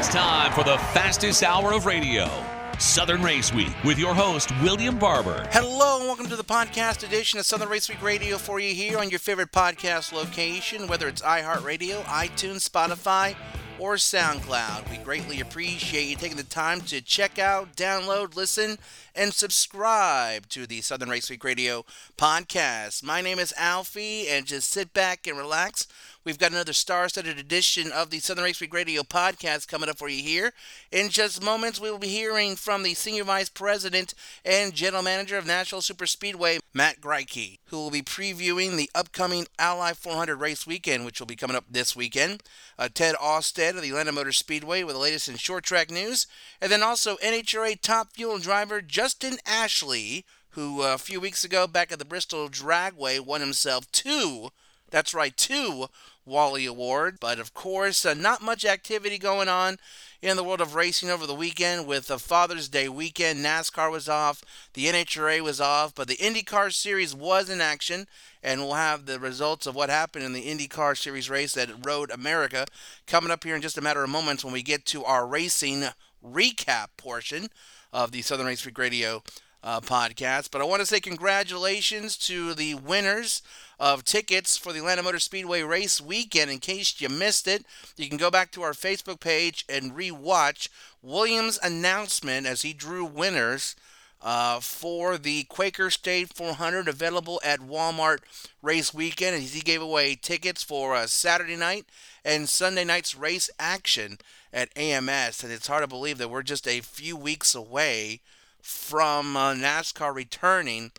It's time for the fastest hour of radio. Southern Race Week with your host, William Barber. Hello, and welcome to the podcast edition of Southern Race Week Radio for you here on your favorite podcast location, whether it's iHeartRadio, iTunes, Spotify, or SoundCloud. We greatly appreciate you taking the time to check out, download, listen, and subscribe to the Southern Race Week Radio podcast. My name is Alfie, and just sit back and relax. We've got another star-studded edition of the Southern Race Week Radio podcast coming up for you here. In just moments, we will be hearing from the Senior Vice President and General Manager of Nashville Super Speedway, Matt Greci, who will be previewing the upcoming Ally 400 race weekend, which will be coming up this weekend. Uh, Ted Austad of the Atlanta Motor Speedway with the latest in short track news. And then also NHRA top fuel driver Justin Ashley, who uh, a few weeks ago back at the Bristol Dragway won himself two, that's right, two Wally Award. But of course, uh, not much activity going on in the world of racing over the weekend with the Father's Day weekend. NASCAR was off, the NHRA was off, but the IndyCar Series was in action. And we'll have the results of what happened in the IndyCar Series race at Road America coming up here in just a matter of moments when we get to our racing recap portion of the Southern Race Week Radio uh, podcast. But I want to say congratulations to the winners of tickets for the Atlanta Motor Speedway race weekend. In case you missed it, you can go back to our Facebook page and rewatch Williams' announcement as he drew winners. Uh, for the Quaker State 400 available at Walmart race weekend. And he gave away tickets for uh, Saturday night and Sunday night's race action at AMS. And it's hard to believe that we're just a few weeks away from uh, NASCAR returning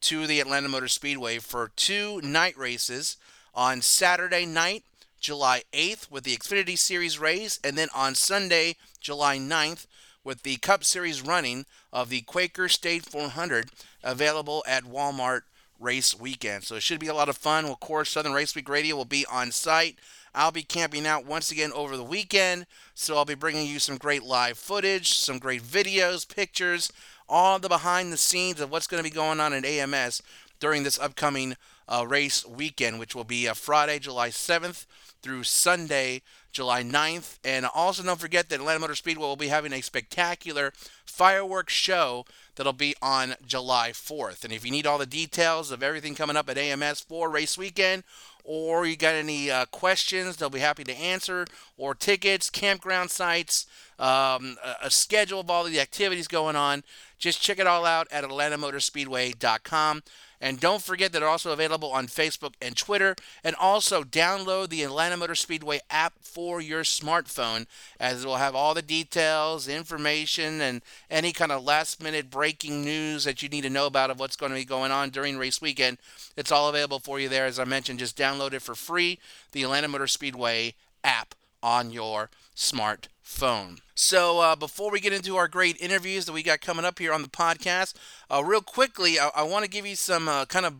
to the Atlanta Motor Speedway for two night races on Saturday night, July 8th, with the Xfinity Series race, and then on Sunday, July 9th, with the Cup Series running of the Quaker State 400 available at Walmart race weekend. So it should be a lot of fun. Of course, Southern Race Week Radio will be on site. I'll be camping out once again over the weekend, so I'll be bringing you some great live footage, some great videos, pictures, all the behind the scenes of what's going to be going on at AMS during this upcoming uh, race weekend, which will be uh, Friday, July 7th through Sunday, July 9th. And also don't forget that Atlanta Motor Speedway will be having a spectacular fireworks show that'll be on July 4th. And if you need all the details of everything coming up at AMS for race weekend, or you got any uh, questions, they'll be happy to answer, or tickets, campground sites, um, a, a schedule of all the activities going on. Just check it all out at AtlantaMotorSpeedway.com. And don't forget that they're also available on Facebook and Twitter. And also download the Atlanta Motor Speedway app for your smartphone, as it will have all the details, information, and any kind of last minute breaking news that you need to know about of what's going to be going on during race weekend. It's all available for you there. As I mentioned, just download it for free, the Atlanta Motor Speedway app on your smartphone. So, uh, before we get into our great interviews that we got coming up here on the podcast, uh, real quickly, I, I want to give you some uh, kind of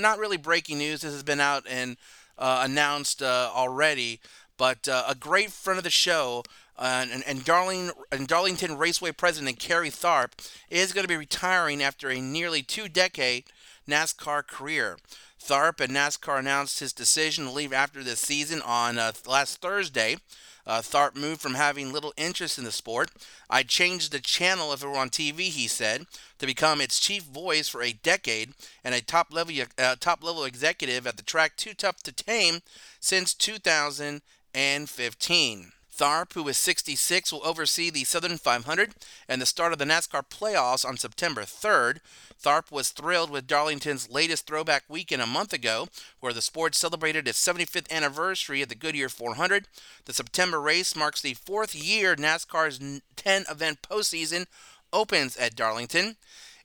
not really breaking news. This has been out and uh, announced uh, already, but uh, a great friend of the show. and, and, Darling, and Darlington Raceway president Kerry Tharp is going to be retiring after a nearly two decade NASCAR career. Tharp and NASCAR announced his decision to leave after this season on last Thursday. Uh, Tharp moved from having little interest in the sport. I changed the channel if it were on TV, he said, to become its chief voice for a decade and a top level uh, top level executive at the track Too Tough to Tame since 2015. Tharp, who is 66, will oversee the Southern 500 and the start of the NASCAR playoffs on September 3rd. Tharp was thrilled with Darlington's latest throwback weekend a month ago, where the sport celebrated its 75th anniversary of the Goodyear 400. The September race marks the fourth year NASCAR's 10 event postseason opens at Darlington.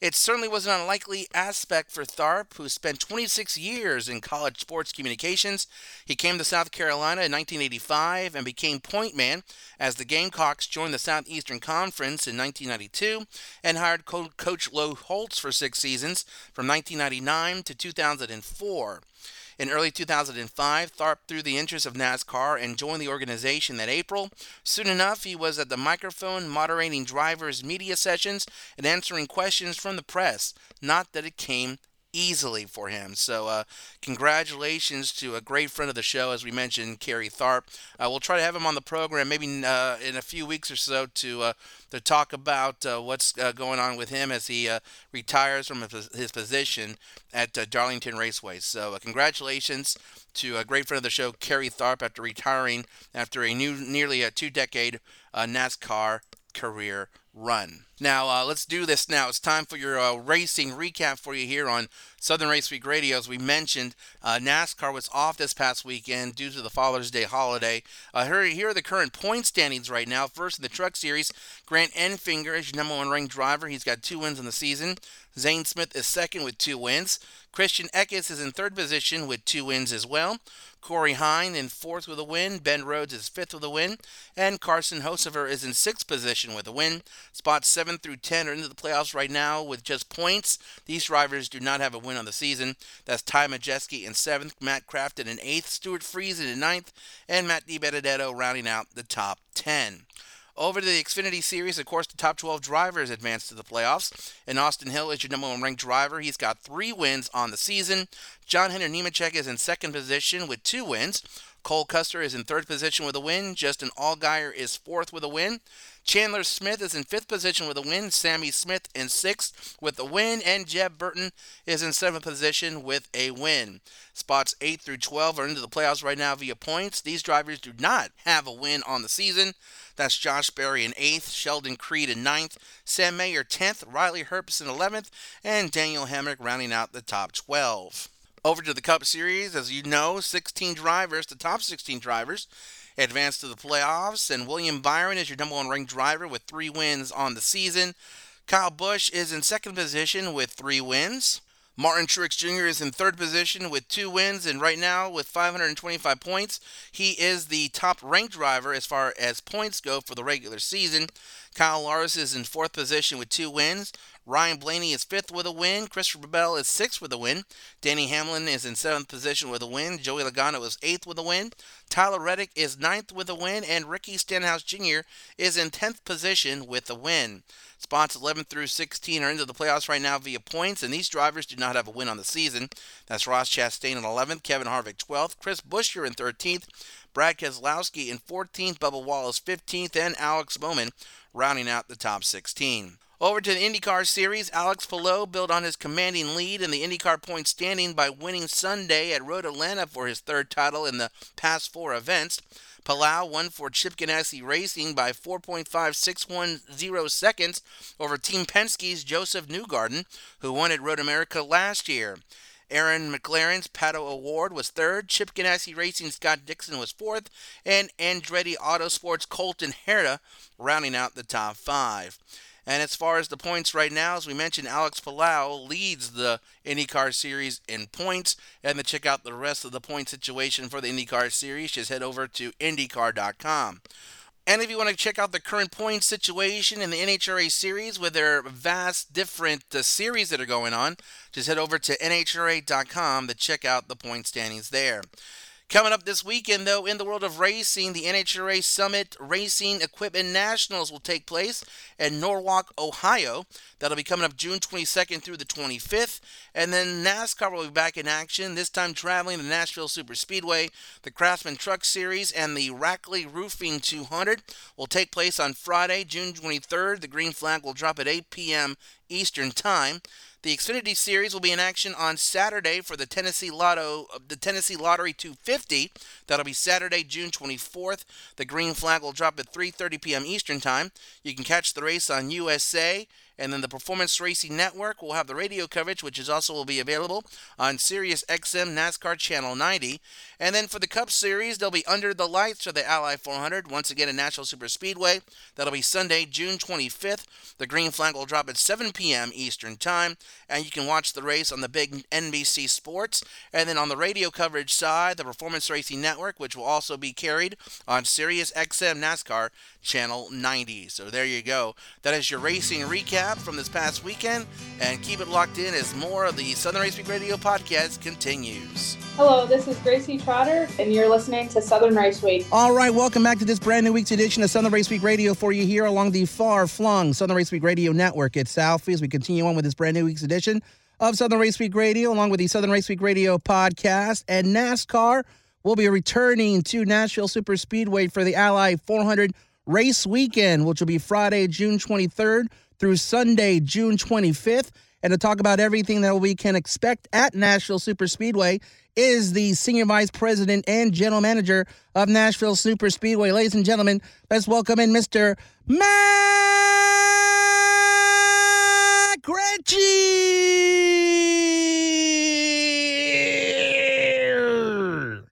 It certainly was an unlikely aspect for Tharp, who spent 26 years in college sports communications. He came to South Carolina in 1985 and became point man as the Gamecocks joined the Southeastern Conference in 1992 and hired co- coach Lou Holtz for six seasons from 1999 to 2004. In early 2005, Tharp threw the interest of NASCAR and joined the organization that April. Soon enough, he was at the microphone moderating drivers' media sessions and answering questions from the press. Not that it came easily for him. So, uh, congratulations to a great friend of the show, as we mentioned, Kerry Tharp. Uh, we'll try to have him on the program maybe uh, in a few weeks or so to uh, to talk about uh, what's uh, going on with him as he retires from his position at Darlington Raceway. So, congratulations to a great friend of the show, Kerry Tharp, after retiring after a new nearly a two-decade NASCAR career run. Now, uh, let's do this now. It's time for your uh, racing recap for you here on Southern Race Week Radio. As we mentioned, uh, NASCAR was off this past weekend due to the Father's Day holiday. Uh, here, here, are the current point standings right now. First in the Truck Series, Grant Enfinger is your number one ranked driver. He's got two wins in the season. Zane Smith is second with two wins. Christian Eckes is in third position with two wins as well. Corey Heim in fourth with a win. Ben Rhodes is fifth with a win. And Carson Hocevar is in sixth position with a win. Spots 7 through 10 are into the playoffs right now with just points. These drivers do not have a win on the season. That's Ty Majeski in seventh, Matt Crafton in eighth, Stewart Friesen in ninth, and Matt DiBenedetto rounding out the top 10. Over to the Xfinity Series, of course, the top 12 drivers advance to the playoffs. And Austin Hill is your number one ranked driver. He's got three wins on the season. John Henry Nemechek is in second position with two wins. Cole Custer is in third position with a win. Justin Allgaier is fourth with a win. Chandler Smith is in fifth position with a win. Sammy Smith in sixth with a win. And Jeb Burton is in seventh position with a win. Spots 8 through 12 are into the playoffs right now via points. These drivers do not have a win on the season. That's Josh Berry in 8th, Sheldon Creed in ninth, Sam Mayer 10th, Riley Herbst in 11th, and Daniel Hemric rounding out the top 12. Over to the Cup Series, as you know, 16 drivers, the top 16 drivers, advance to the playoffs, and William Byron is your number one ranked driver with three wins on the season. Kyle Busch is in second position with three wins. Martin Truex Jr. is in third position with two wins, and right now with 525 points, he is the top ranked driver as far as points go for the regular season. Kyle Larson is in fourth position with two wins. Ryan Blaney is fifth with a win. Christopher Bell is sixth with a win. Denny Hamlin is in seventh position with a win. Joey Logano is eighth with a win. Tyler Reddick is ninth with a win. And Ricky Stenhouse Jr. is in tenth position with a win. Spots 11 through 16 are into the playoffs right now via points, and these drivers do not have a win on the season. That's Ross Chastain in 11th, Kevin Harvick 12th, Chris Buescher in 13th, Brad Keselowski in 14th, Bubba Wallace 15th, and Alex Bowman rounding out the top 16. Over to the IndyCar Series, Alex Palou built on his commanding lead in the IndyCar point standing by winning Sunday at Road Atlanta for his third title in the past four events. Palou won for Chip Ganassi Racing by 4.5610 seconds over Team Penske's Josef Newgarden, who won at Road America last year. Arrow McLaren's Pato O'Ward was third, Chip Ganassi Racing Scott Dixon was fourth, and Andretti Autosports Colton Herta rounding out the top five. And as far as the points right now, as we mentioned, Alex Palou leads the IndyCar Series in points. And to check out the rest of the point situation for the IndyCar Series, just head over to IndyCar.com. And if you want to check out the current point situation in the NHRA series with their vast different uh, series that are going on, just head over to NHRA.com to check out the point standings there. Coming up this weekend, though, in the world of racing, the NHRA Summit Racing Equipment Nationals will take place in Norwalk, Ohio. That'll be coming up June 22nd through the 25th. And then NASCAR will be back in action, this time traveling to Nashville Super Speedway. The Craftsman Truck Series and the Rackley Roofing 200 will take place on Friday, June 23rd. The green flag will drop at 8 p.m. Eastern Time. The Xfinity Series will be in action on Saturday for the Tennessee Lotto, uh, the Tennessee Lottery 250. That'll be Saturday, June 24th. The green flag will drop at 3:30 p.m. Eastern Time. You can catch the race on USA and then the Performance Racing Network will have the radio coverage, which is also will be available on Sirius XM NASCAR Channel 90. And then for the Cup Series, they'll be under the lights for the Ally 400, once again at Nashville Super Speedway. That'll be Sunday, June 25th. The green flag will drop at 7 p.m. Eastern Time, and you can watch the race on the big NBC Sports. And then on the radio coverage side, the Performance Racing Network, which will also be carried on Sirius XM NASCAR Channel 90. So there you go. That is your racing recap from this past weekend, and keep it locked in as more of the Southern Race Week Radio podcast continues. Hello, this is Gracie Trotter, and you're listening to Southern Race Week. All right, welcome back to this brand new week's edition of Southern Race Week Radio for you here along the far flung Southern Race Week Radio network at Southfield as we continue on with this brand new week's edition of Southern Race Week Radio, along with the Southern Race Week Radio podcast. And NASCAR will be returning to Nashville Super Speedway for the Ally 400 race weekend, which will be Friday, June 23rd through Sunday, June 25th. And to talk about everything that we can expect at Nashville Super Speedway is the Senior Vice President and General Manager of Nashville Super Speedway. Ladies and gentlemen, let's welcome in Mr. Matt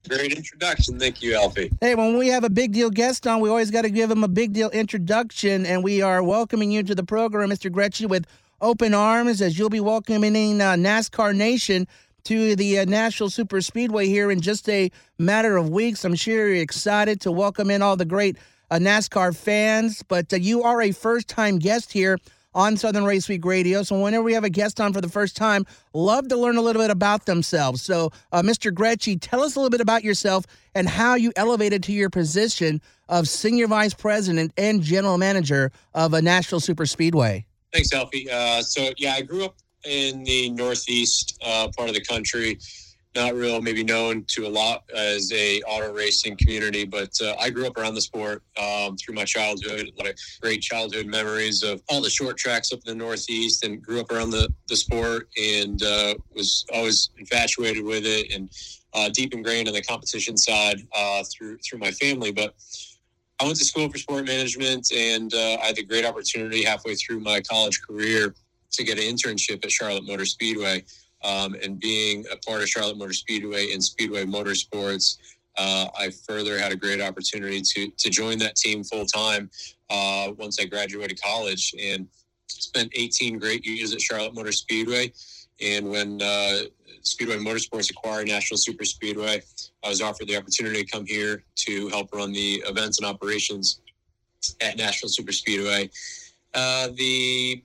Great introduction. Thank you, Alfie. Hey, when we have a big deal guest on, we always got to give him a big deal introduction. And we are welcoming you to the program, Mr. Greci, with open arms as you'll be welcoming uh, NASCAR Nation to the uh, Nashville Super Speedway here in just a matter of weeks. I'm sure you're excited to welcome in all the great uh, NASCAR fans, but uh, you are a first time guest here on Southern Race Week Radio. So whenever we have a guest on for the first time, love to learn a little bit about themselves. So, uh, Mr. Greci, tell us a little bit about yourself and how you elevated to your position of Senior Vice President and General Manager of a Nashville Super Speedway. Thanks, Alfie. Uh, so, yeah, I grew up in the Northeast uh, part of the country. Not real, maybe known to a lot as a auto racing community, but uh, I grew up around the sport um, through my childhood. A lot of great childhood memories of all the short tracks up in the Northeast, and grew up around the the sport, and uh, was always infatuated with it, and uh, deep ingrained in the competition side uh, through through my family. But I went to school for sport management, and uh, I had the great opportunity halfway through my college career to get an internship at Charlotte Motor Speedway. Um, and being a part of Charlotte Motor Speedway and Speedway Motorsports, uh, I further had a great opportunity to to join that team full time uh, once I graduated college and spent 18 great years at Charlotte Motor Speedway. And when uh, Speedway Motorsports acquired Nashville Super Speedway, I was offered the opportunity to come here to help run the events and operations at Nashville Super Speedway. Uh, the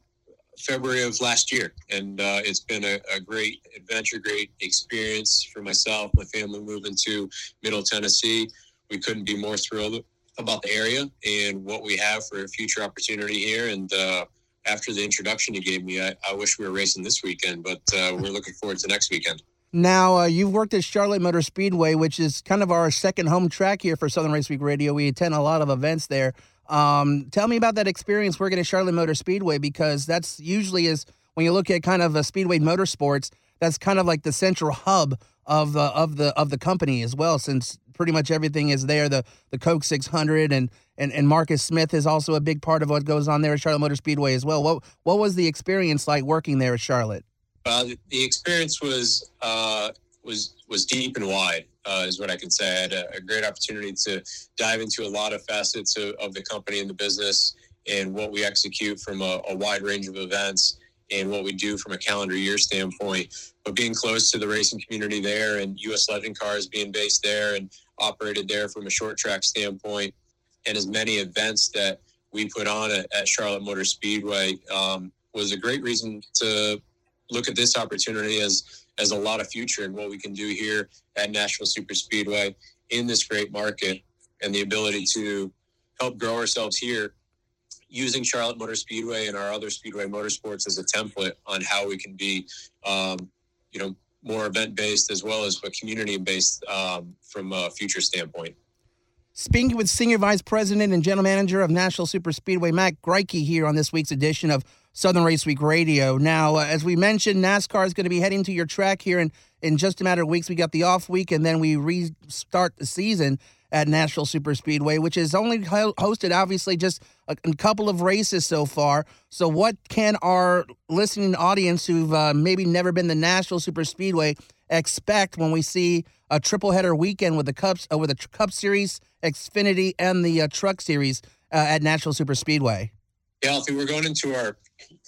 February of last year, and uh, it's been a, a, great adventure, great experience for myself, my family moving to Middle Tennessee. We couldn't be more thrilled about the area and what we have for a future opportunity here. And uh, after the introduction you gave me, I, I, wish we were racing this weekend, but uh, we're looking forward to next weekend. Now, uh, you've worked at Charlotte Motor Speedway, which is kind of our second home track here for Southern Race Week Radio. We attend a lot of events there. Um, tell me about that experience working at Charlotte Motor Speedway because that's usually is when you look at kind of a Speedway Motorsports, that's kind of like the central hub of the of the of the company as well, since pretty much everything is there. The the Coke 600 and and and Marcus Smith is also a big part of what goes on there at Charlotte Motor Speedway as well. What what was the experience like working there at Charlotte? Uh, the experience was uh, was was deep and wide uh, is what I can say. I had a, a, great opportunity to dive into a lot of facets of, of, the company and the business and what we execute from a, a, wide range of events and what we do from a calendar year standpoint. But being close to the racing community there and U.S. Legend Cars being based there and operated there from a short track standpoint, and as many events that we put on at, at Charlotte Motor Speedway um, was a great reason to look at this opportunity as as a lot of future and what we can do here at Nashville Super Speedway in this great market and the ability to help grow ourselves here using Charlotte Motor Speedway and our other Speedway Motorsports as a template on how we can be, um, you know, more event based as well as community based um, from a future standpoint. Speaking with Senior Vice President and General Manager of Nashville Super Speedway, Matt Greci, here on this week's edition of Southern Race Week Radio. Now, uh, as we mentioned, NASCAR is going to be heading to your track here in, in just a matter of weeks. We got the off week, and then we restart the season at Nashville Super Speedway, which is only hosted, obviously, just a, a, couple of races so far. So, what can our listening audience who've uh, maybe never been to Nashville Super Speedway expect when we see a triple header weekend with the Cups, uh, with the Cup Series, Xfinity, and the uh, Truck Series uh, at Nashville Super Speedway? Yeah, we're going into our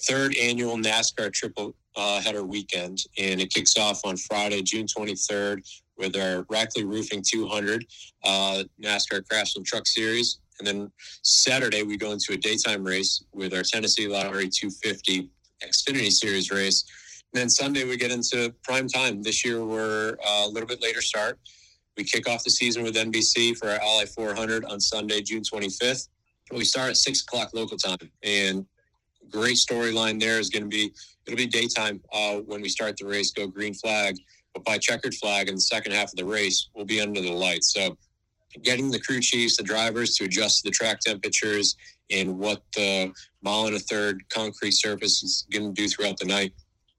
third annual NASCAR triple uh, header weekend, and it kicks off on Friday, June 23rd, with our Rackley Roofing 200 uh, NASCAR Craftsman Truck Series. And then Saturday, we go into a daytime race with our Tennessee Lottery 250 Xfinity Series race. And then Sunday, we get into prime time. This year, we're uh, a little bit later start. We kick off the season with NBC for our Ally 400 on Sunday, June 25th. We start at 6 o'clock local time. And great storyline there is going to be it'll be daytime uh, when we start the race. Go green flag, but by checkered flag in the second half of the race, we'll be under the lights. So getting the crew chiefs, the drivers to adjust to the track temperatures and what the mile and a third concrete surface is going to do throughout the night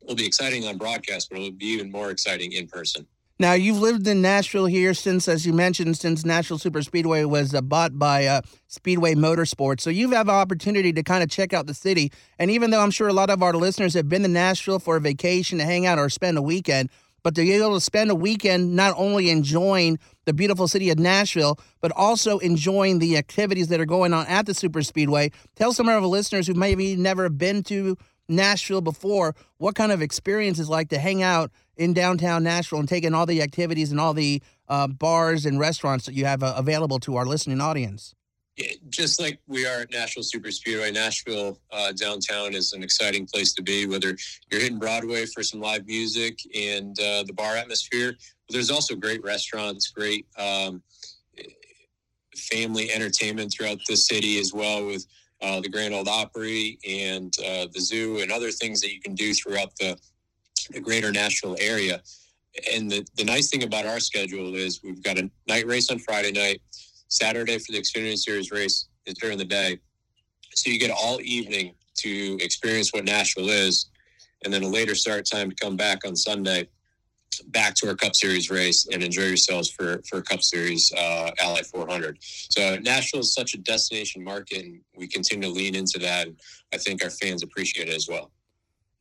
will be exciting on broadcast, but it'll be even more exciting in person. Now, you've lived in Nashville here since, as you mentioned, since Nashville Super Speedway was uh, bought by uh, Speedway Motorsports. So you've had an opportunity to kind of check out the city. And even though I'm sure a lot of our listeners have been to Nashville for a vacation to hang out or spend a weekend, but to be able to spend a weekend not only enjoying the beautiful city of Nashville, but also enjoying the activities that are going on at the Super Speedway. Tell some of our listeners who maybe never been to Nashville before what kind of experience is like to hang out in downtown Nashville and take in all the activities and all the uh, bars and restaurants that you have uh, available to our listening audience. Just like we are at Nashville Super Speedway, Nashville uh, downtown is an exciting place to be. Whether you're hitting Broadway for some live music and uh, the bar atmosphere, but there's also great restaurants, great um, family entertainment throughout the city as well, with uh, the Grand Ole Opry and uh, the zoo and other things that you can do throughout the the greater Nashville area. And the, the nice thing about our schedule is we've got a night race on Friday night, Saturday for the Xfinity Series race is during the day. So you get all evening to experience what Nashville is, and then a later start time to come back on Sunday, back to our Cup Series race and enjoy yourselves for for Cup Series uh, Ally 400. So Nashville is such a destination market, and we continue to lean into that. I think our fans appreciate it as well.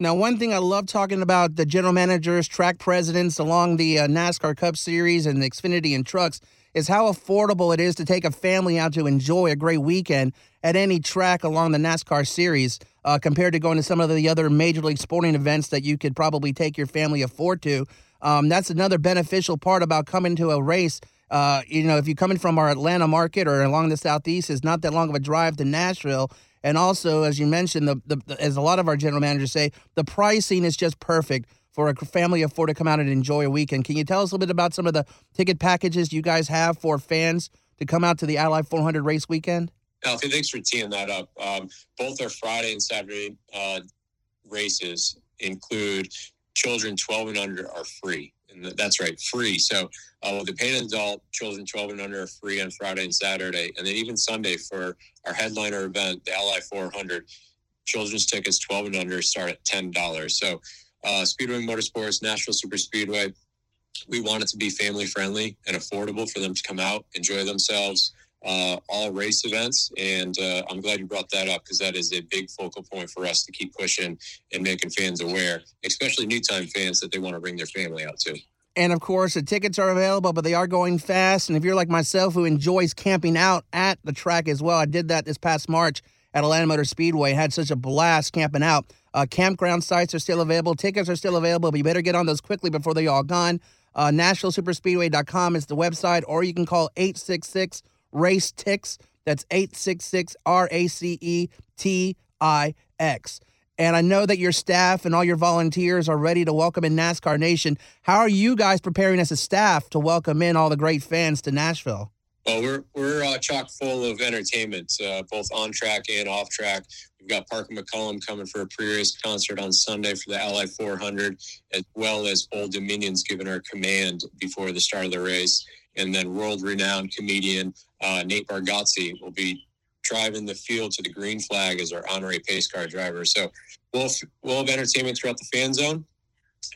Now, one thing I love talking about the general managers, track presidents along the uh, NASCAR Cup Series and the Xfinity and trucks is how affordable it is to take a family out to enjoy a great weekend at any track along the NASCAR Series uh, compared to going to some of the other major league sporting events that you could probably take your family afford to. Um, that's another beneficial part about coming to a race. Uh, you know, if you're coming from our Atlanta market or along the southeast, it's not that long of a drive to Nashville. And also, as you mentioned, the, the, as a lot of our general managers say, the pricing is just perfect for a family of four to come out and enjoy a weekend. Can you tell us a little bit about some of the ticket packages you guys have for fans to come out to the Ally 400 race weekend? Alfie, thanks for teeing that up. Um, both our Friday and Saturday uh, races include children 12 and under are free and that's right, free. So uh, the paid adult children 12 and under are free on Friday and Saturday, and then even Sunday for our headliner event, the Ally 400. Children's tickets 12 and under start at ten dollars. So uh, Speedway Motorsports, Nashville Super Speedway, we want it to be family friendly and affordable for them to come out, enjoy themselves. Uh, all race events. And uh, I'm glad you brought that up because that is a big focal point for us to keep pushing and making fans aware, especially new time fans that they want to bring their family out to. And of course, the tickets are available, but they are going fast. And if you're like myself who enjoys camping out at the track as well, I did that this past March at Atlanta Motor Speedway. Had such a blast camping out. Uh, campground sites are still available. Tickets are still available, but you better get on those quickly before they're all gone. Uh, NashvilleSuperspeedway.com is the website, or you can call 866 Race Tix. That's 866 R A C E T I X. And I know that your staff and all your volunteers are ready to welcome in NASCAR Nation. How are you guys preparing as a staff to welcome in all the great fans to Nashville? Well, we're we're uh, chock full of entertainment, uh, both on track and off track. We've got Parker McCollum coming for a pre-race concert on Sunday for the Ally 400, as well as Old Dominion's giving our command before the start of the race, and then world-renowned comedian uh, Nate Bargatze will be driving the field to the green flag as our honorary pace car driver. So we'll, we'll have entertainment throughout the fan zone,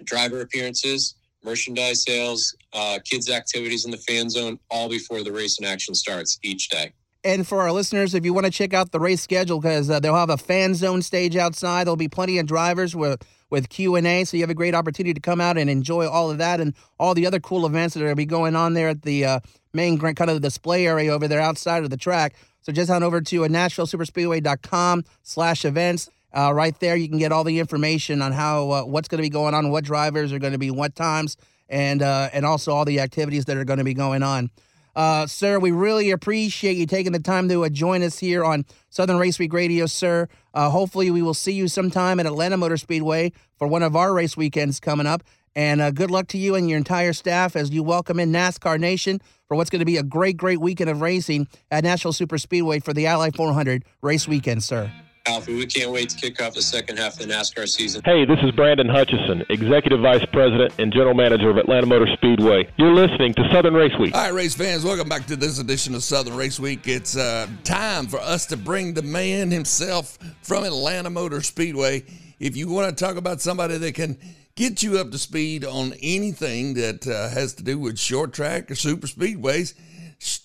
driver appearances, merchandise sales, uh, kids' activities in the fan zone, all before the race and action starts each day. And for our listeners, if you want to check out the race schedule, because uh, they'll have a fan zone stage outside, there'll be plenty of drivers with with Q and A, so you have a great opportunity to come out and enjoy all of that and all the other cool events that are going to be going on there at the uh, main kind of display area over there outside of the track. So just head over to uh, NashvilleSuperspeedway.com slash events. Uh, right there, you can get all the information on how uh, what's going to be going on, what drivers are going to be, what times, and uh, and also all the activities that are going to be going on. Uh, sir, we really appreciate you taking the time to uh, join us here on Southern Race Week Radio, sir. Uh, hopefully, we will see you sometime at Atlanta Motor Speedway for one of our race weekends coming up. And uh, good luck to you and your entire staff as you welcome in NASCAR Nation for what's going to be a great, great weekend of racing at Nashville Super Speedway for the Ally 400 race weekend, sir. Alfie, we can't wait to kick off the second half of the NASCAR season. Hey, this is Brandon Hutchison, Executive Vice President and General Manager of Atlanta Motor Speedway. You're listening to Southern Race Week. All right, race fans, welcome back to this edition of Southern Race Week. It's uh, time for us to bring the man himself from Atlanta Motor Speedway. If you want to talk about somebody that can get you up to speed on anything that uh, has to do with short track or super speedways,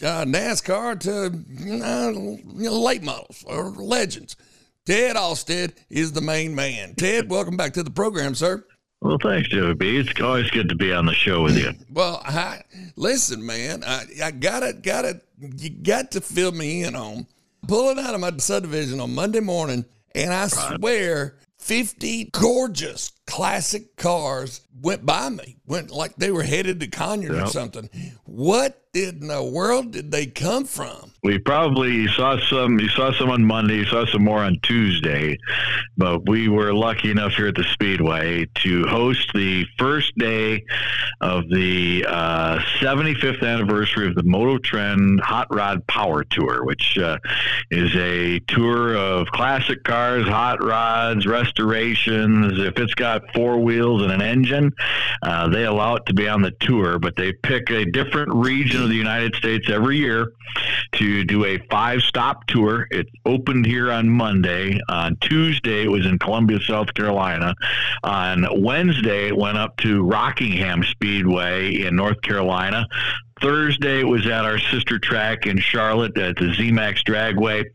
uh, NASCAR to uh, you know, late models or legends. Ted Austad is the main man. Ted, welcome back to the program, sir. Well, thanks, Joey B. It's always good to be on the show with you. Well, I, listen, man, I, I gotta, gotta, you got to fill me in on pulling out of my subdivision on Monday morning, and I right. swear 50 gorgeous classic cars went by me, went like they were headed to Conyers yep. or something. What in the world did they come from? We probably saw some. You saw some on Monday. You saw some more on Tuesday, but we were lucky enough here at the Speedway to host the first day of the uh, 75th anniversary of the Motor Trend Hot Rod Power Tour, which uh, is a tour of classic cars, hot rods, restorations. If it's got four wheels and an engine, uh, they allow it to be on the tour, but they pick a different region of the United States every year to do a five stop tour. It opened here on Monday. On Tuesday, it was in Columbia, South Carolina. On Wednesday, it went up to Rockingham Speedway in North Carolina. Thursday it was at our sister track in Charlotte at the ZMAX Dragway,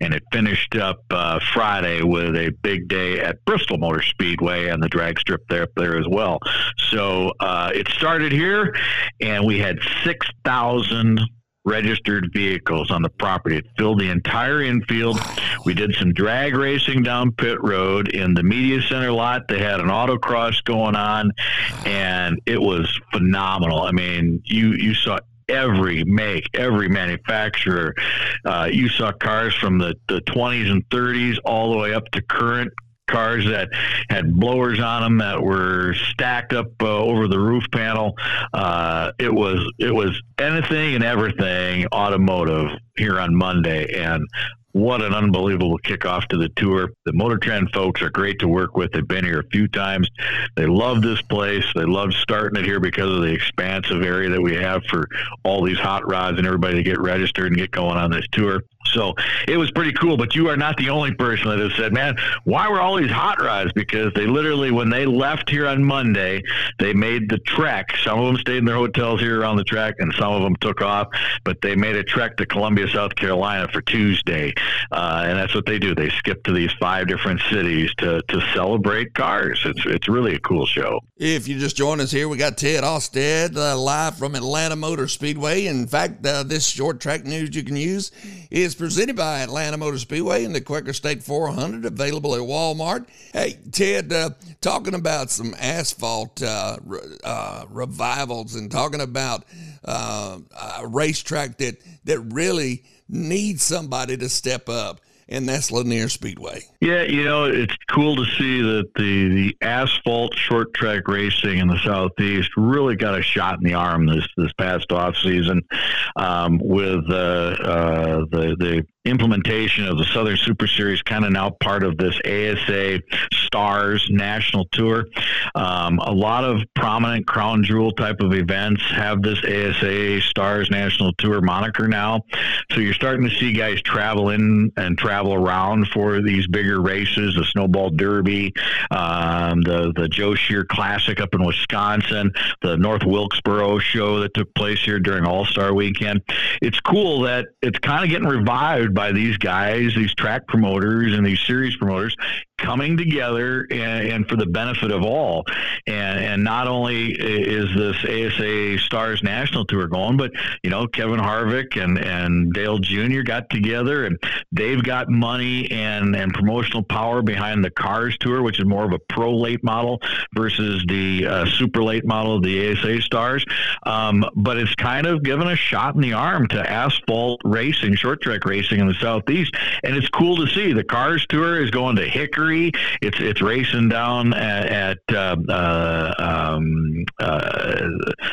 and it finished up uh, Friday with a big day at Bristol Motor Speedway and the drag strip there there as well. So uh, it started here, and we had six thousand registered vehicles on the property. It filled the entire infield. We did some drag racing down pit road in the media center lot. They had an autocross going on, and it was phenomenal. I mean, you you saw every make, every manufacturer. Uh, you saw cars from the, the 20s and 30s all the way up to current cars that had blowers on them that were stacked up uh, over the roof panel. Uh, it was it was anything and everything automotive here on Monday, and what an unbelievable kickoff to the tour. The Motor Trend folks are great to work with. They've been here a few times. They love this place. They love starting it here because of the expansive area that we have for all these hot rods and everybody to get registered and get going on this tour. So it was pretty cool. But you are not the only person that has said, man, why were all these hot rods? Because they literally, when they left here on Monday, they made the trek. Some of them stayed in their hotels here around the track, and some of them took off. But they made a trek to Columbia, South Carolina for Tuesday. Uh, and that's what they do. They skip to these five different cities to, to celebrate cars. It's, it's really a cool show. If you just join us here, we got Ted Austad uh, live from Atlanta Motor Speedway. In fact, uh, this short track news you can use is presented by Atlanta Motor Speedway and the Quaker State 400, available at Walmart. Hey, Ted, uh, talking about some asphalt uh, uh, revivals and talking about uh, a racetrack that that really needs somebody to step up and that's Lanier Speedway. Yeah, you know, it's cool to see that the, the asphalt short track racing in the Southeast really got a shot in the arm this, this past off season um, with uh, uh, the, the implementation of the Southern Super Series, kind of now part of this ASA Stars National Tour. Um, a lot of prominent crown jewel type of events have this ASA Stars National Tour moniker now. So you're starting to see guys travel in and travel around for these bigger races, the Snowball Derby, um, the the Joe Shear Classic up in Wisconsin, the North Wilkesboro show that took place here during All Star Weekend. It's cool that it's kind of getting revived by these guys, these track promoters and these series promoters coming together and, and, for the benefit of all. And, and not only is this ASA Stars National Tour going, but you know Kevin Harvick and and Dale Jr. got together, and they've got money and and promotional power behind the Cars Tour, which is more of a pro late model versus the uh, super late model of the ASA Stars. Um, but it's kind of given a shot in the arm to asphalt racing, short track racing in the southeast, and it's cool to see. The Cars Tour is going to Hickory Missouri. It's it's racing down at, at uh, uh, um, uh,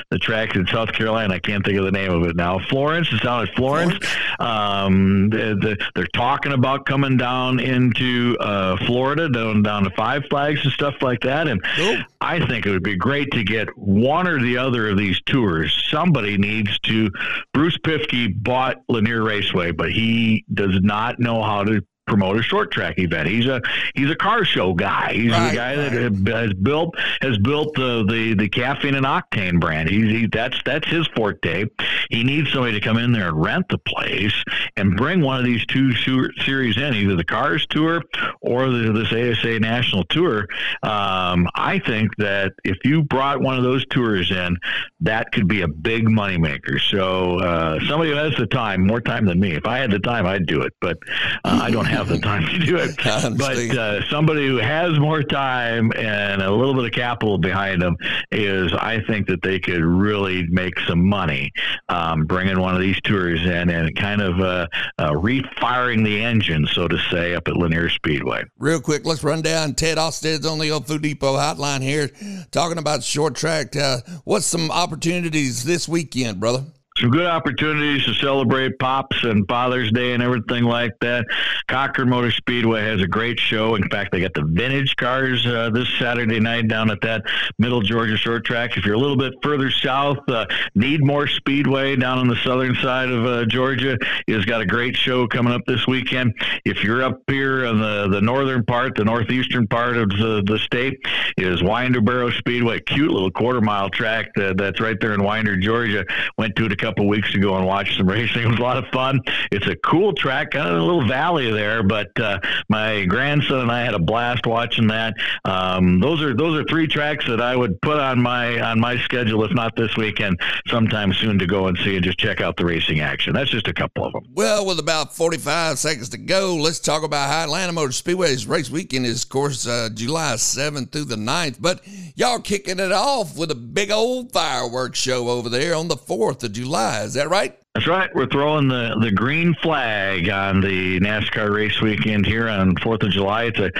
the track in South Carolina. I can't think of the name of it now. Florence. It's down at Florence. Um, the, the, they're talking about coming down into uh, Florida, down down to Five Flags and stuff like that. And Cool. I think it would be great to get one or the other of these tours. Somebody needs to. Bruce Pifke bought Lanier Raceway, but he does not know how to promote a short track event. He's a he's a car show guy. He's Right, the guy right. that has built has built the the, the caffeine and octane brand. He's he, that's that's his forte. He needs somebody to come in there and rent the place and bring one of these two series in, either the Cars Tour or the, this ASA National Tour. Um, I think that if you brought one of those tours in, that could be a big moneymaker. So uh, somebody who has the time, more time than me. If I had the time, I'd do it, but uh, I don't have the time to do it. But uh, somebody who has more time and a little bit of capital behind them is, I think that they could really make some money um, bringing one of these tours in and kind of uh, uh, refiring the engine, so to say, up at Lanier Speedway. Real quick, let's run down. Ted Austad's on the old Food Depot hotline here, talking about short track. Uh, what's some opportunities this weekend, brother? Some good opportunities to celebrate pops and Father's Day and everything like that. Cochran Motor Speedway has a great show. In fact, they got the vintage cars uh, this Saturday night down at that Middle Georgia short track. If you're a little bit further south, uh, Needmore Speedway down on the southern side of uh, Georgia has got a great show coming up this weekend. If you're up here on the, the northern part, the northeastern part of the, the state, is Winder Barrow Speedway, cute little quarter mile track that, that's right there in Winder, Georgia. Went to a couple weeks ago and watched some racing. It was a lot of fun. It's a cool track, kind of a little valley there, but uh, my grandson and I had a blast watching that. Um, those are those are three tracks that I would put on my on my schedule, if not this weekend, sometime soon to go and see and just check out the racing action. That's just a couple of them. Well, with about 45 seconds to go, let's talk about how Atlanta Motor Speedway's race weekend is, of course, uh, July 7th through the 9th. But y'all kicking it off with a big old fireworks show over there on the 4th of July. Is that right? That's right. We're throwing the, the green flag on the NASCAR race weekend here on 4th of July. It's a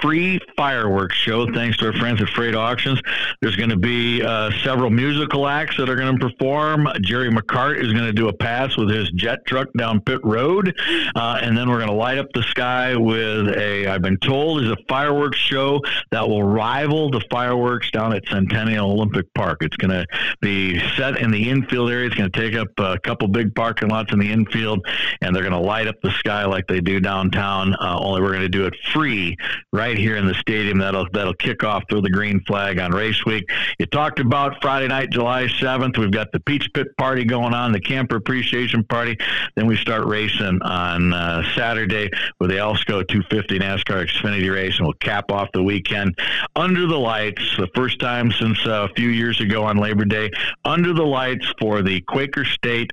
free fireworks show thanks to our friends at Freight Auctions. There's going to be uh, several musical acts that are going to perform. Jerry McCart is going to do a pass with his jet truck down pit road. Uh, and then we're going to light up the sky with a, I've been told, is a fireworks show that will rival the fireworks down at Centennial Olympic Park. It's going to be set in the infield area. It's going to take up a couple big parking lots in the infield, and they're going to light up the sky like they do downtown. Uh, only we're going to do it free right here in the stadium. That'll that'll kick off through the green flag on race week. You talked about Friday night, July 7th. We've got the Peach Pit party going on, the camper appreciation party. Then we start racing on uh, Saturday with the Alsco 250 NASCAR Xfinity race, and we'll cap off the weekend under the lights. The first time since uh, a few years ago on Labor Day, under the lights for the Quaker State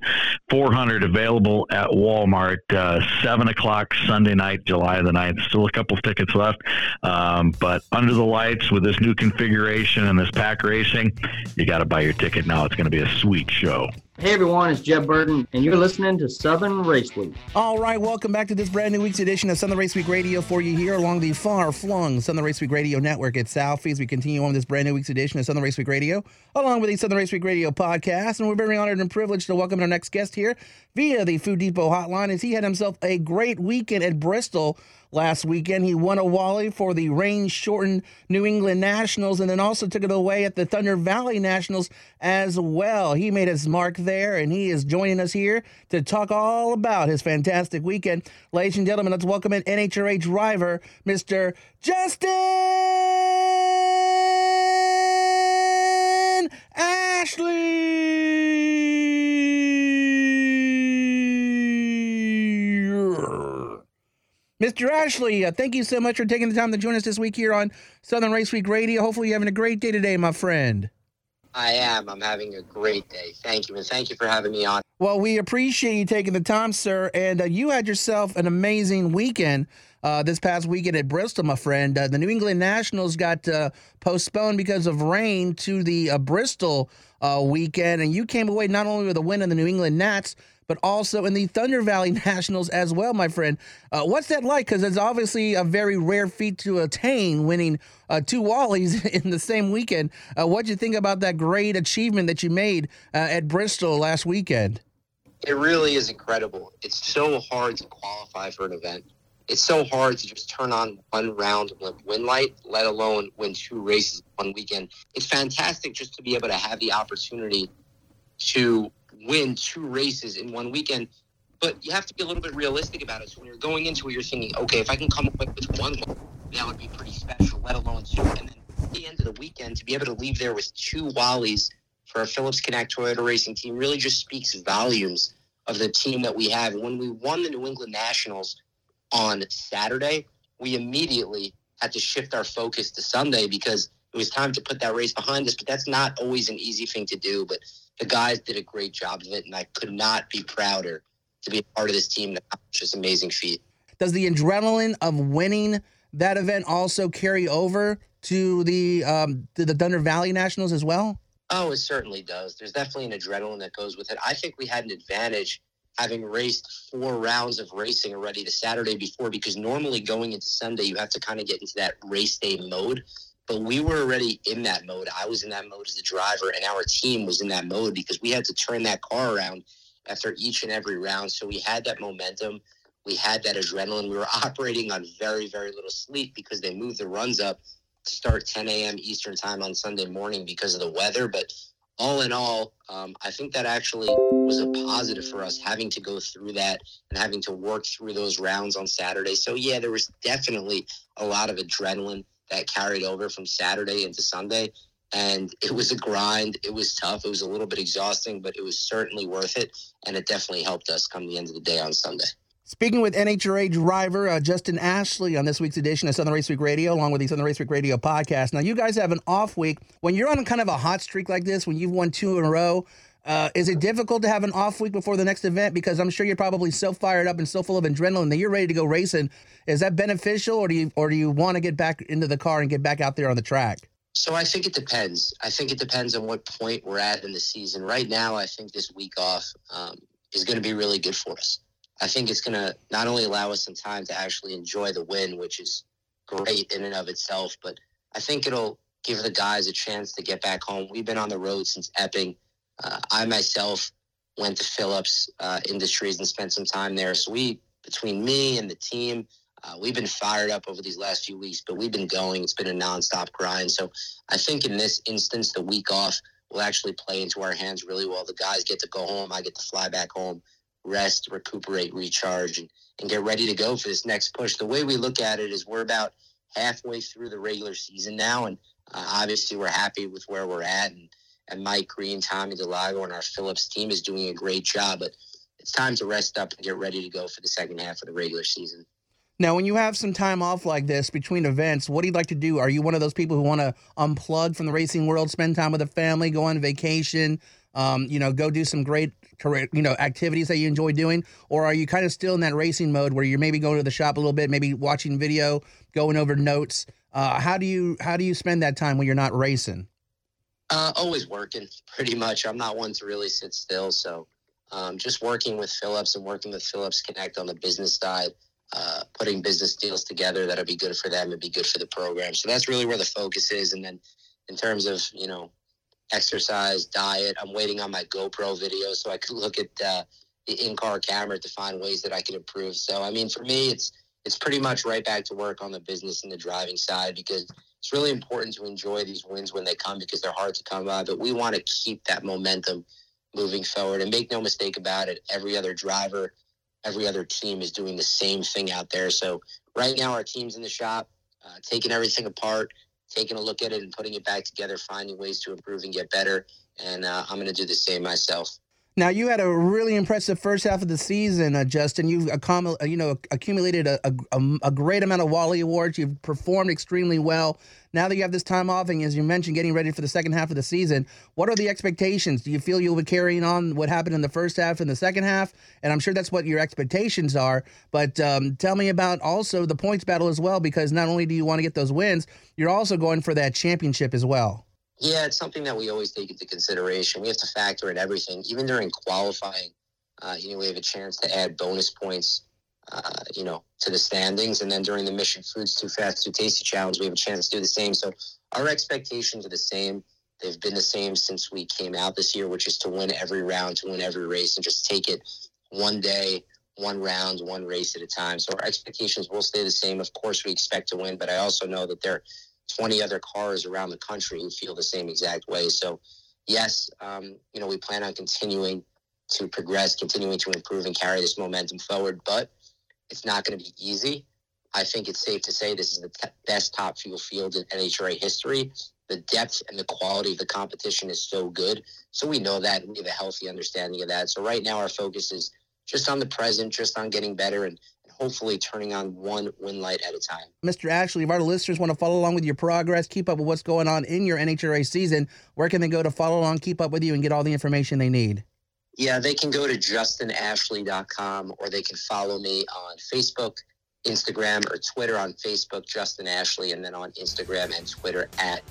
400 available at Walmart. Uh, Seven o'clock Sunday night, July the 9th. Still a couple tickets left. Um, but under the lights with this new configuration and this pack racing, you got to buy your ticket now. It's going to be a sweet show. Hey everyone, it's Jeb Burton, and you're listening to Southern Race Week. All right, welcome back to this brand new week's edition of Southern Race Week Radio for you here along the far flung Southern Race Week Radio network at Southie as we continue on this brand new week's edition of Southern Race Week Radio along with the Southern Race Week Radio podcast. And we're very honored and privileged to welcome our next guest here via the Food Depot hotline as he had himself a great weekend at Bristol last weekend. He won a Wally for the rain shortened New England Nationals and then also took it away at the Thunder Valley Nationals as well. He made his mark there and he is joining us here to talk all about his fantastic weekend. Ladies and gentlemen, let's welcome in NHRA driver, Mr. Justin Ashley. Mr. Ashley, uh, thank you so much for taking the time to join us this week here on Southern Race Week Radio. Hopefully, you're having a great day today, my friend. I am. I'm having a great day. Thank you, and thank you for having me on. Well, we appreciate you taking the time, sir. And uh, you had yourself an amazing weekend uh, this past weekend at Bristol, my friend. Uh, the New England Nationals got uh, postponed because of rain to the uh, Bristol uh, weekend, and you came away not only with a win in the New England Nats, but also in the Thunder Valley Nationals as well, my friend. Uh, what's that like? Because it's obviously a very rare feat to attain, winning uh, two Wallies in the same weekend. Uh, what'd you think about that great achievement that you made uh, at Bristol last weekend? It really is incredible. It's so hard to qualify for an event. It's so hard to just turn on one round of win light, let alone win two races one weekend. It's fantastic just to be able to have the opportunity to win two races in one weekend. But you have to be a little bit realistic about it. So when you're going into it, you're thinking, okay, if I can come up with one, that would be pretty special, let alone two. And then at the end of the weekend, to be able to leave there with two Wallys for a Phillips Connect Toyota Racing team really just speaks volumes of the team that we have. And when we won the New England Nationals on Saturday, we immediately had to shift our focus to Sunday because it was time to put that race behind us. But that's not always an easy thing to do. But the guys did a great job of it, and I could not be prouder to be a part of this team that accomplished this amazing feat. Does the adrenaline of winning that event also carry over to the um, to the Thunder Valley Nationals as well? Oh, it certainly does. There's definitely an adrenaline that goes with it. I think we had an advantage having raced four rounds of racing already the Saturday before because normally going into Sunday you have to kind of get into that race day mode. But we were already in that mode. I was in that mode as a driver, and our team was in that mode because we had to turn that car around after each and every round. So we had that momentum. We had that adrenaline. We were operating on very, very little sleep because they moved the runs up to start 10 a.m. Eastern time on Sunday morning because of the weather. But all in all, um, I think that actually was a positive for us having to go through that and having to work through those rounds on Saturday. So, yeah, there was definitely a lot of adrenaline that carried over from Saturday into Sunday. And it was a grind. It was tough. It was a little bit exhausting, but it was certainly worth it. And it definitely helped us come the end of the day on Sunday. Speaking with NHRA driver uh, Justin Ashley on this week's edition of Southern Race Week Radio, along with the Southern Race Week Radio podcast. Now, you guys have an off week. When you're on kind of a hot streak like this, when you've won two in a row, uh, is it difficult to have an off week before the next event? Because I'm sure you're probably so fired up and so full of adrenaline that you're ready to go racing. Is that beneficial, or do you or do you want to get back into the car and get back out there on the track? So I think it depends. I think it depends on what point we're at in the season. Right now, I think this week off um, is going to be really good for us. I think it's going to not only allow us some time to actually enjoy the win, which is great in and of itself, but I think it'll give the guys a chance to get back home. We've been on the road since Epping. Uh, I myself went to Phillips uh, Industries and spent some time there. So we, between me and the team, uh, we've been fired up over these last few weeks, but we've been going. It's been a nonstop grind. So I think in this instance, the week off will actually play into our hands really well. The guys get to go home. I get to fly back home, rest, recuperate, recharge, and, and get ready to go for this next push. The way we look at it is we're about halfway through the regular season now, and uh, obviously we're happy with where we're at. And and Mike Green, Tommy DeLago, and our Phillips team is doing a great job. But it's time to rest up and get ready to go for the second half of the regular season. Now, when you have some time off like this between events, what do you like to do? Are you one of those people who want to unplug from the racing world, spend time with the family, go on vacation, um, you know, go do some great, you know, activities that you enjoy doing, or are you kind of still in that racing mode where you're maybe going to the shop a little bit, maybe watching video, going over notes? Uh, how do you how do you spend that time when you're not racing? Uh, always working, pretty much. I'm not one to really sit still, so um, just working with Phillips and working with Phillips Connect on the business side, uh, putting business deals together that'll be good for them and be good for the program. So that's really where the focus is. And then in terms of you know exercise, diet, I'm waiting on my GoPro video so I can look at uh, the in-car camera to find ways that I can improve. So I mean, for me, it's it's pretty much right back to work on the business and the driving side because it's really important to enjoy these wins when they come because they're hard to come by. But we want to keep that momentum moving forward. And make no mistake about it, every other driver, every other team is doing the same thing out there. So right now, our team's in the shop, uh, taking everything apart, taking a look at it and putting it back together, finding ways to improve and get better. And uh, I'm going to do the same myself. Now you had a really impressive first half of the season, uh, Justin. You've accom- uh, you know accumulated a, a, a, great amount of Wally awards. You've performed extremely well. Now that you have this time off, and as you mentioned, getting ready for the second half of the season, what are the expectations? Do you feel you'll be carrying on what happened in the first half and the second half? And I'm sure that's what your expectations are. But um, tell me about also the points battle as well, because not only do you want to get those wins, you're also going for that championship as well. Yeah, it's something that we always take into consideration. We have to factor in everything, even during qualifying. Uh, you know, we have a chance to add bonus points, uh, you know, to the standings, and then during the Mission Foods Too Fast Too Tasty challenge, we have a chance to do the same. So our expectations are the same. They've been the same since we came out this year, which is to win every round, to win every race, and just take it one day, one round, one race at a time. So our expectations will stay the same. Of course, we expect to win, but I also know that there 20 other cars around the country who feel the same exact way. So, yes, um, you know, we plan on continuing to progress, continuing to improve and carry this momentum forward, but it's not going to be easy. I think it's safe to say this is the t- best top fuel field in NHRA history. The depth and the quality of the competition is so good. So we know that. We have a healthy understanding of that. So right now, our focus is just on the present, just on getting better and hopefully turning on one win light at a time. Mr. Ashley, if our listeners want to follow along with your progress, keep up with what's going on in your NHRA season, where can they go to follow along, keep up with you, and get all the information they need? Yeah, they can go to justinashley.com or they can follow me on Facebook, Instagram, or Twitter on Facebook, Justin Ashley, and then on Instagram and Twitter at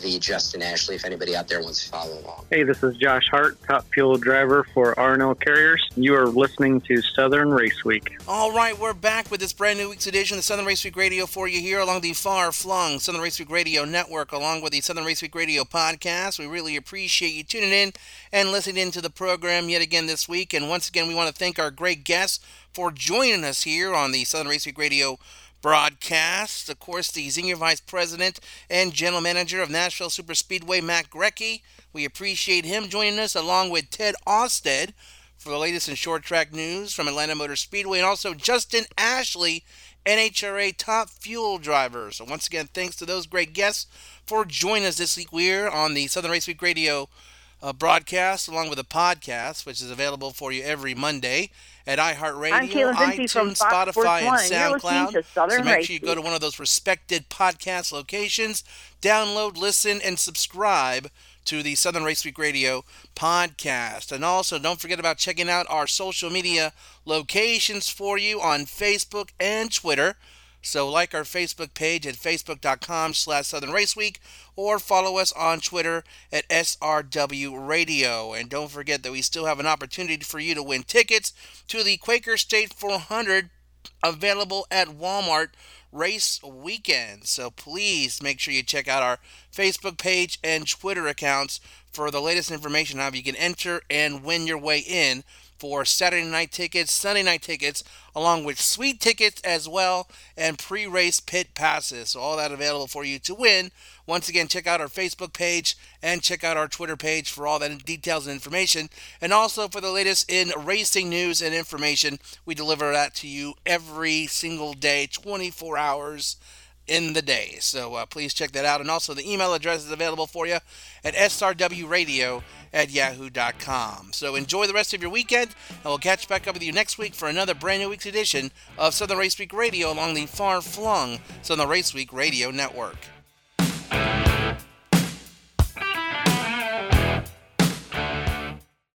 the Justin Ashley if anybody out there wants to follow along. Hey, this is Josh Hart, top fuel driver for R+L Carriers. You are listening to Southern Race Week. All right, we're back with this brand new week's edition of Southern Race Week Radio for you here along the far flung Southern Race Week Radio network, along with the Southern Race Week Radio podcast. We really appreciate you tuning in and listening into the program yet again this week. And once again, we want to thank our great guests for joining us here on the Southern Race Week Radio broadcast. Of course, the Senior Vice President and General Manager of Nashville Super Speedway, Matt Greci. We appreciate him joining us, along with Ted Austad for the latest in short track news from Atlanta Motor Speedway, and also Justin Ashley, NHRA top fuel driver. So, once again, thanks to those great guests for joining us this week. We're on the Southern Race Week Radio uh, broadcast, along with a podcast, which is available for you every Monday at iHeartRadio, iTunes, Spotify, and SoundCloud. So make sure you go to one of those respected podcast locations, download, listen, and subscribe to the Southern Race Week Radio podcast. And also, don't forget about checking out our social media locations for you on Facebook and Twitter. So like our Facebook page at facebook.com slash Southern Race Week or follow us on Twitter at SRW Radio. And don't forget that we still have an opportunity for you to win tickets to the Quaker State 400 available at Walmart race weekend. So please make sure you check out our Facebook page and Twitter accounts for the latest information on how you can enter and win your way in for Saturday night tickets, Sunday night tickets, along with sweet tickets as well, and pre race pit passes. So, all that available for you to win. Once again, check out our Facebook page and check out our Twitter page for all that details and information. And also for the latest in racing news and information, we deliver that to you every single day, 24 hours in the day. So uh, please check that out. And also, the email address is available for you at srwradio at yahoo.com. So enjoy the rest of your weekend, and we'll catch back up with you next week for another brand new week's edition of Southern Race Week Radio along the far flung Southern Race Week Radio Network.